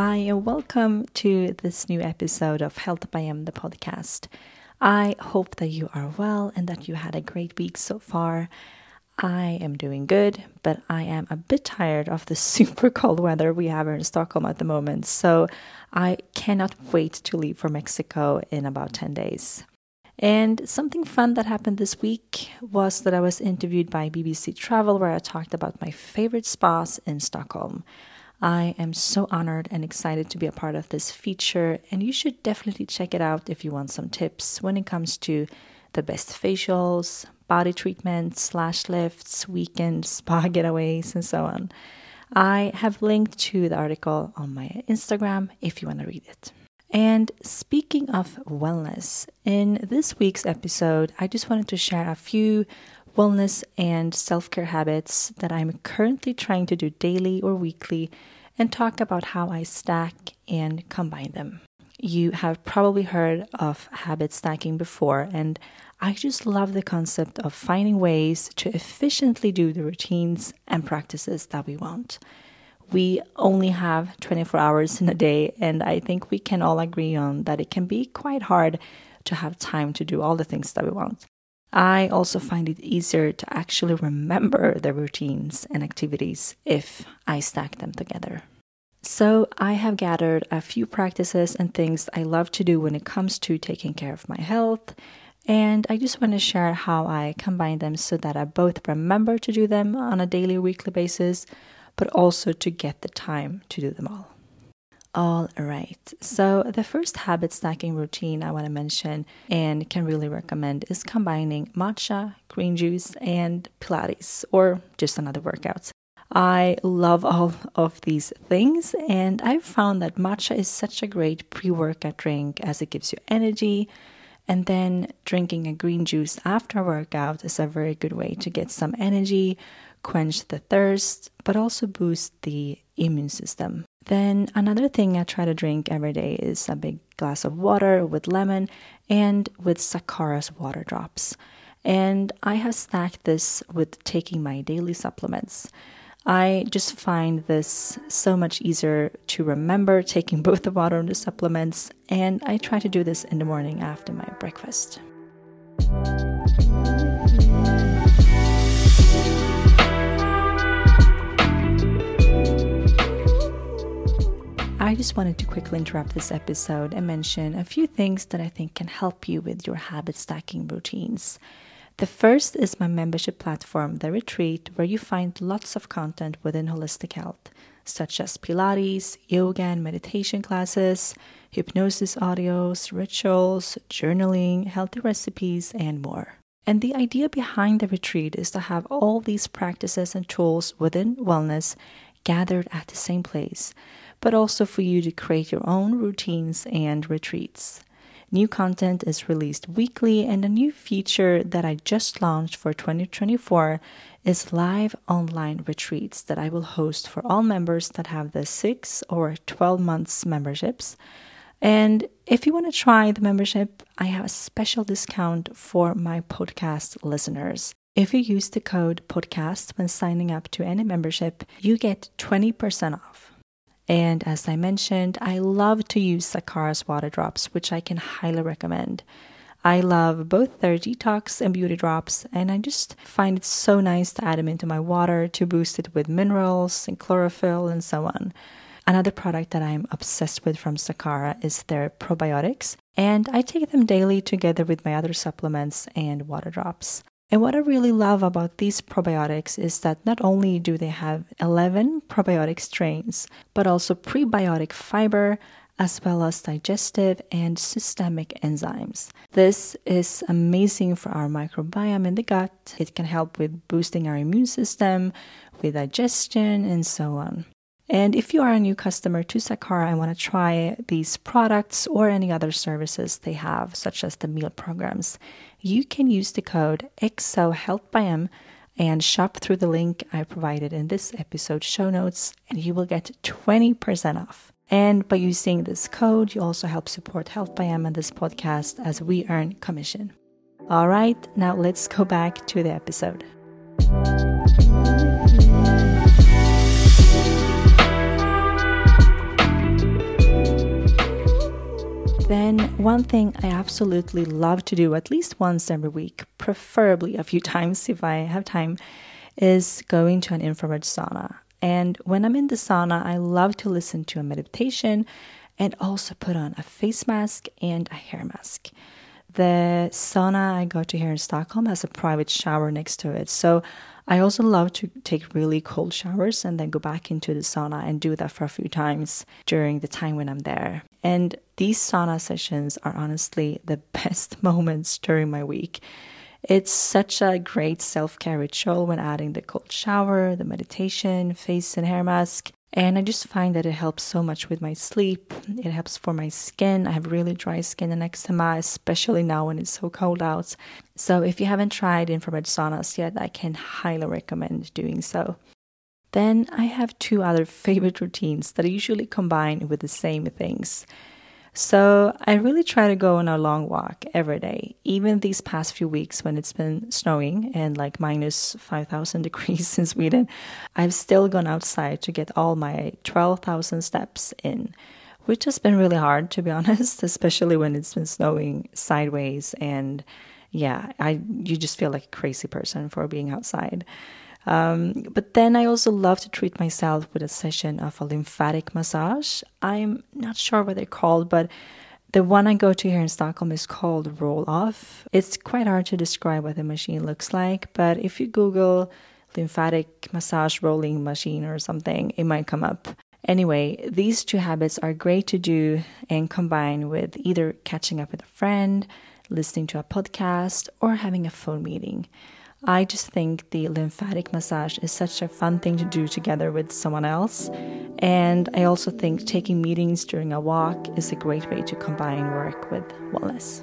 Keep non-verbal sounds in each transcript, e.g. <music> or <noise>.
Hi, and welcome to this new episode of Health by M, the podcast. I hope that you are well and that you had a great week so far. I am doing good, but I am a bit tired of the <laughs> super cold weather we have in Stockholm at the moment. So I cannot wait to leave for Mexico in about 10 days. And something fun that happened this week was that I was interviewed by BBC Travel, where I talked about my favorite spas in Stockholm. I am so honored and excited to be a part of this feature, and you should definitely check it out if you want some tips when it comes to the best facials, body treatments, slash lifts, weekend <laughs> spa getaways, and so on. I have linked to the article on my Instagram if you want to read it. And speaking of wellness, in this week's episode, I just wanted to share a few wellness and self care habits that I'm currently trying to do daily or weekly and talk about how I stack and combine them. You have probably heard of habit stacking before, and I just love the concept of finding ways to efficiently do the routines and practices that we want. We only have 24 hours in a day, and I think we can all agree on that it can be quite hard to have time to do all the things that we want. I also find it easier to actually remember the routines and activities if I stack them together. So, I have gathered a few practices and things I love to do when it comes to taking care of my health, and I just want to share how I combine them so that I both remember to do them on a daily weekly basis, but also to get the time to do them all. All right. So, the first habit stacking routine I want to mention and can really recommend is combining matcha, green juice, and Pilates, or just another workout. I love all of these things, and I've found that matcha is such a great pre workout drink as it gives you energy. And then drinking a green juice after a workout is a very good way to get some energy, quench the thirst, but also boost the immune system. Then another thing I try to drink every day is a big glass of water with lemon and with Sakara's water drops. And I have stacked this with taking my daily supplements. I just find this so much easier to remember taking <laughs> both the water and the supplements, and I try to do this in the morning after my breakfast. I just wanted to quickly interrupt this episode and mention a few things that I think can help you with your habit stacking routines. The first is my membership platform, The Retreat, where you find lots of content within holistic health, such as Pilates, yoga and meditation classes, hypnosis audios, rituals, journaling, healthy recipes, and more. And the idea behind the retreat is to have all these practices and tools within wellness gathered at the same place but also for you to create your own routines and retreats. New content is released weekly, and a new feature that I just launched for 2024 is live online retreats that I will host for all members that have the 6 or 12 months memberships. And if you want to try the membership, I have a special discount for my podcast listeners. If you use the code podcast when signing up to any membership, you get 20% off. And as I mentioned, I love to use Sakara's water drops, which I can highly recommend. I love both their detox and beauty drops, and I just find it so nice to add them into my water to boost it with minerals and chlorophyll and so on. Another product that I'm obsessed with from Sakara is their probiotics, and I take them daily together with my other supplements and water drops. And what I really love about these probiotics is that not only do they have 11 probiotic strains, but also prebiotic fiber as well as digestive and systemic enzymes. This is amazing for our microbiome in the gut. It can help with boosting our immune system, with digestion, and so on. And if you are a new customer to Sakara and want to try these products or any other services they have, such as the meal programs, you can use the code XOHealthByM and shop through the link I provided in this episode show notes, and you will get 20% off. And by using this code, you also help support Health by M and this podcast as we earn commission. All right, now let's go back to the episode. Then, one thing I absolutely love to do at least once every week, preferably a few <laughs> times if I have time, is going to an infrared sauna. And when I'm in the sauna, I love to listen to a meditation and also put on a face mask and a hair mask. The sauna I go to here in Stockholm has a private shower next to it. So I also love to take really cold showers and then go back into the sauna and do that for a few times during the time when I'm there. And these sauna sessions are honestly the <laughs> best moments during my week. It's such a great self care ritual when adding the cold shower, the meditation, face and hair mask. And I just find that it helps so much with my sleep. It helps for my skin. I have really dry skin and eczema, especially now when it's so cold out. So if you haven't tried infrared saunas yet, I can highly recommend doing so. Then I have two other <laughs> favorite routines that I usually combine with the same things. So I really try to go on a long walk every day. Even these past few weeks when it's been snowing and like minus 5,000 <laughs> degrees in Sweden, I've still gone outside to get all my 12,000 steps in, which has been really hard to be <laughs> honest, especially when it's been snowing sideways and yeah, I you just feel like a crazy person for being outside. Um, but then I also love to treat myself with a session of a lymphatic massage. I'm not sure what they're called, but the one I go to here in Stockholm is called Roll Off. It's quite hard to describe what the machine looks like, but if you Google lymphatic massage rolling machine or something, it might come up. Anyway, these two habits are great to do and combine with either catching up with a friend, listening to a podcast, or having a phone meeting. I just think the lymphatic massage is such a fun thing to do together with someone else. And I also think taking meetings during a walk is a great way to combine work with wellness.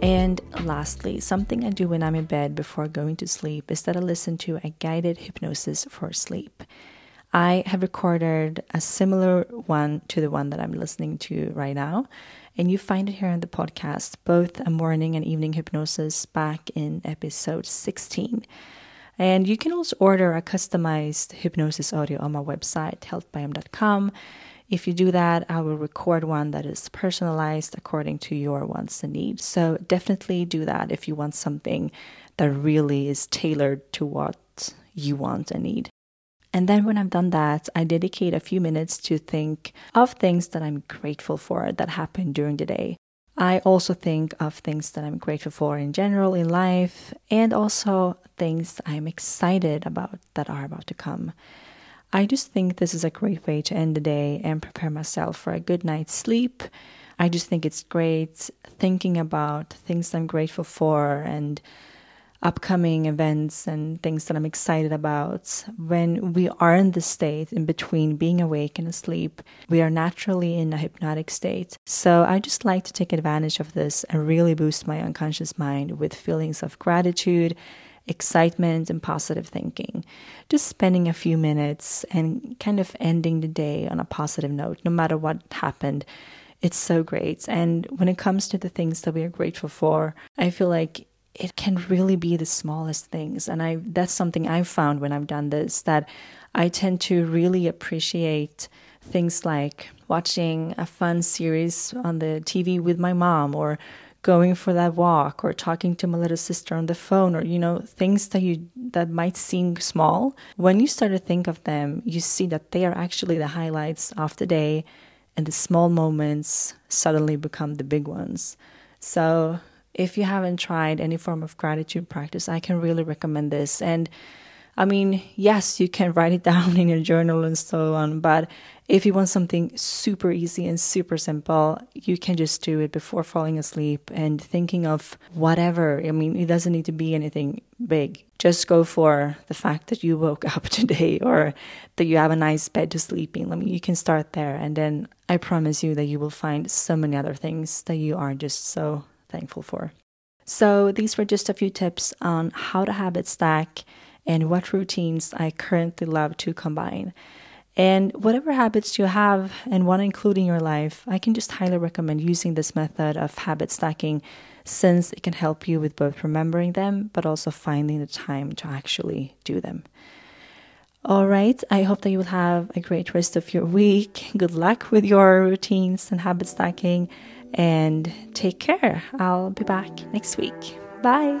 And lastly, something I do when I'm in bed before going to sleep is that I listen to a guided hypnosis for sleep. I have recorded a similar one to the one that I'm listening to right now. And you find it here in the podcast, both a morning and evening hypnosis back in episode 16. And you can also order a customized hypnosis audio on my website, healthbym.com. If you do that, I will record one that is personalized according to your wants and needs. So definitely do that if you want something that really is tailored to what you want and need. And then when I've done that, I dedicate a few minutes to think of things that I'm grateful for that happened during the day. I also think of things that I'm grateful for in general in life and also things I'm excited about that are about to come. I just think this is a great way to end the day and prepare myself for a good night's sleep. I just think it's great thinking about things I'm grateful for and upcoming events and things that I'm excited about. When we are in the state in between being awake and asleep, we are naturally in a hypnotic state. So I just like to take advantage of this and really boost my unconscious mind with feelings of gratitude, excitement, and positive thinking. Just spending a few minutes and kind of ending the day on a positive note, no matter what happened it's so great. And when it comes to the things that we are grateful for, I feel like it can really be the smallest things. And i that's something i've found when i've done this that i tend to really appreciate things like watching a fun series on the tv with my mom or going for that walk or talking to my little sister on the phone or you know things that you that might seem small. When you start to think of them you see that they are actually the highlights of the day and the small moments suddenly become the big ones. So if you haven't tried any form of gratitude practice, I can really recommend this. And I mean, yes, you can write it <laughs> down in your journal and so on, but if you want something super easy and super simple, you can just do it before falling asleep and thinking of whatever. I mean, it doesn't need to be anything big. Just go for the fact that you woke <laughs> up today or that you have a nice bed to sleep in. I mean, you can start there, and then I promise you that you will find so many other things that you are just so thankful for. So, these were just a few tips on how to habit stack and what routines I currently love to combine. And whatever habits you have and want to include in your life, I can just highly recommend using this method of habit stacking since it can help you with both remembering them but also finding the time to actually do them. All right, I hope that you will have a great rest of your week. <laughs> Good luck with your routines and habit stacking, and take care. I'll be back next week. Bye.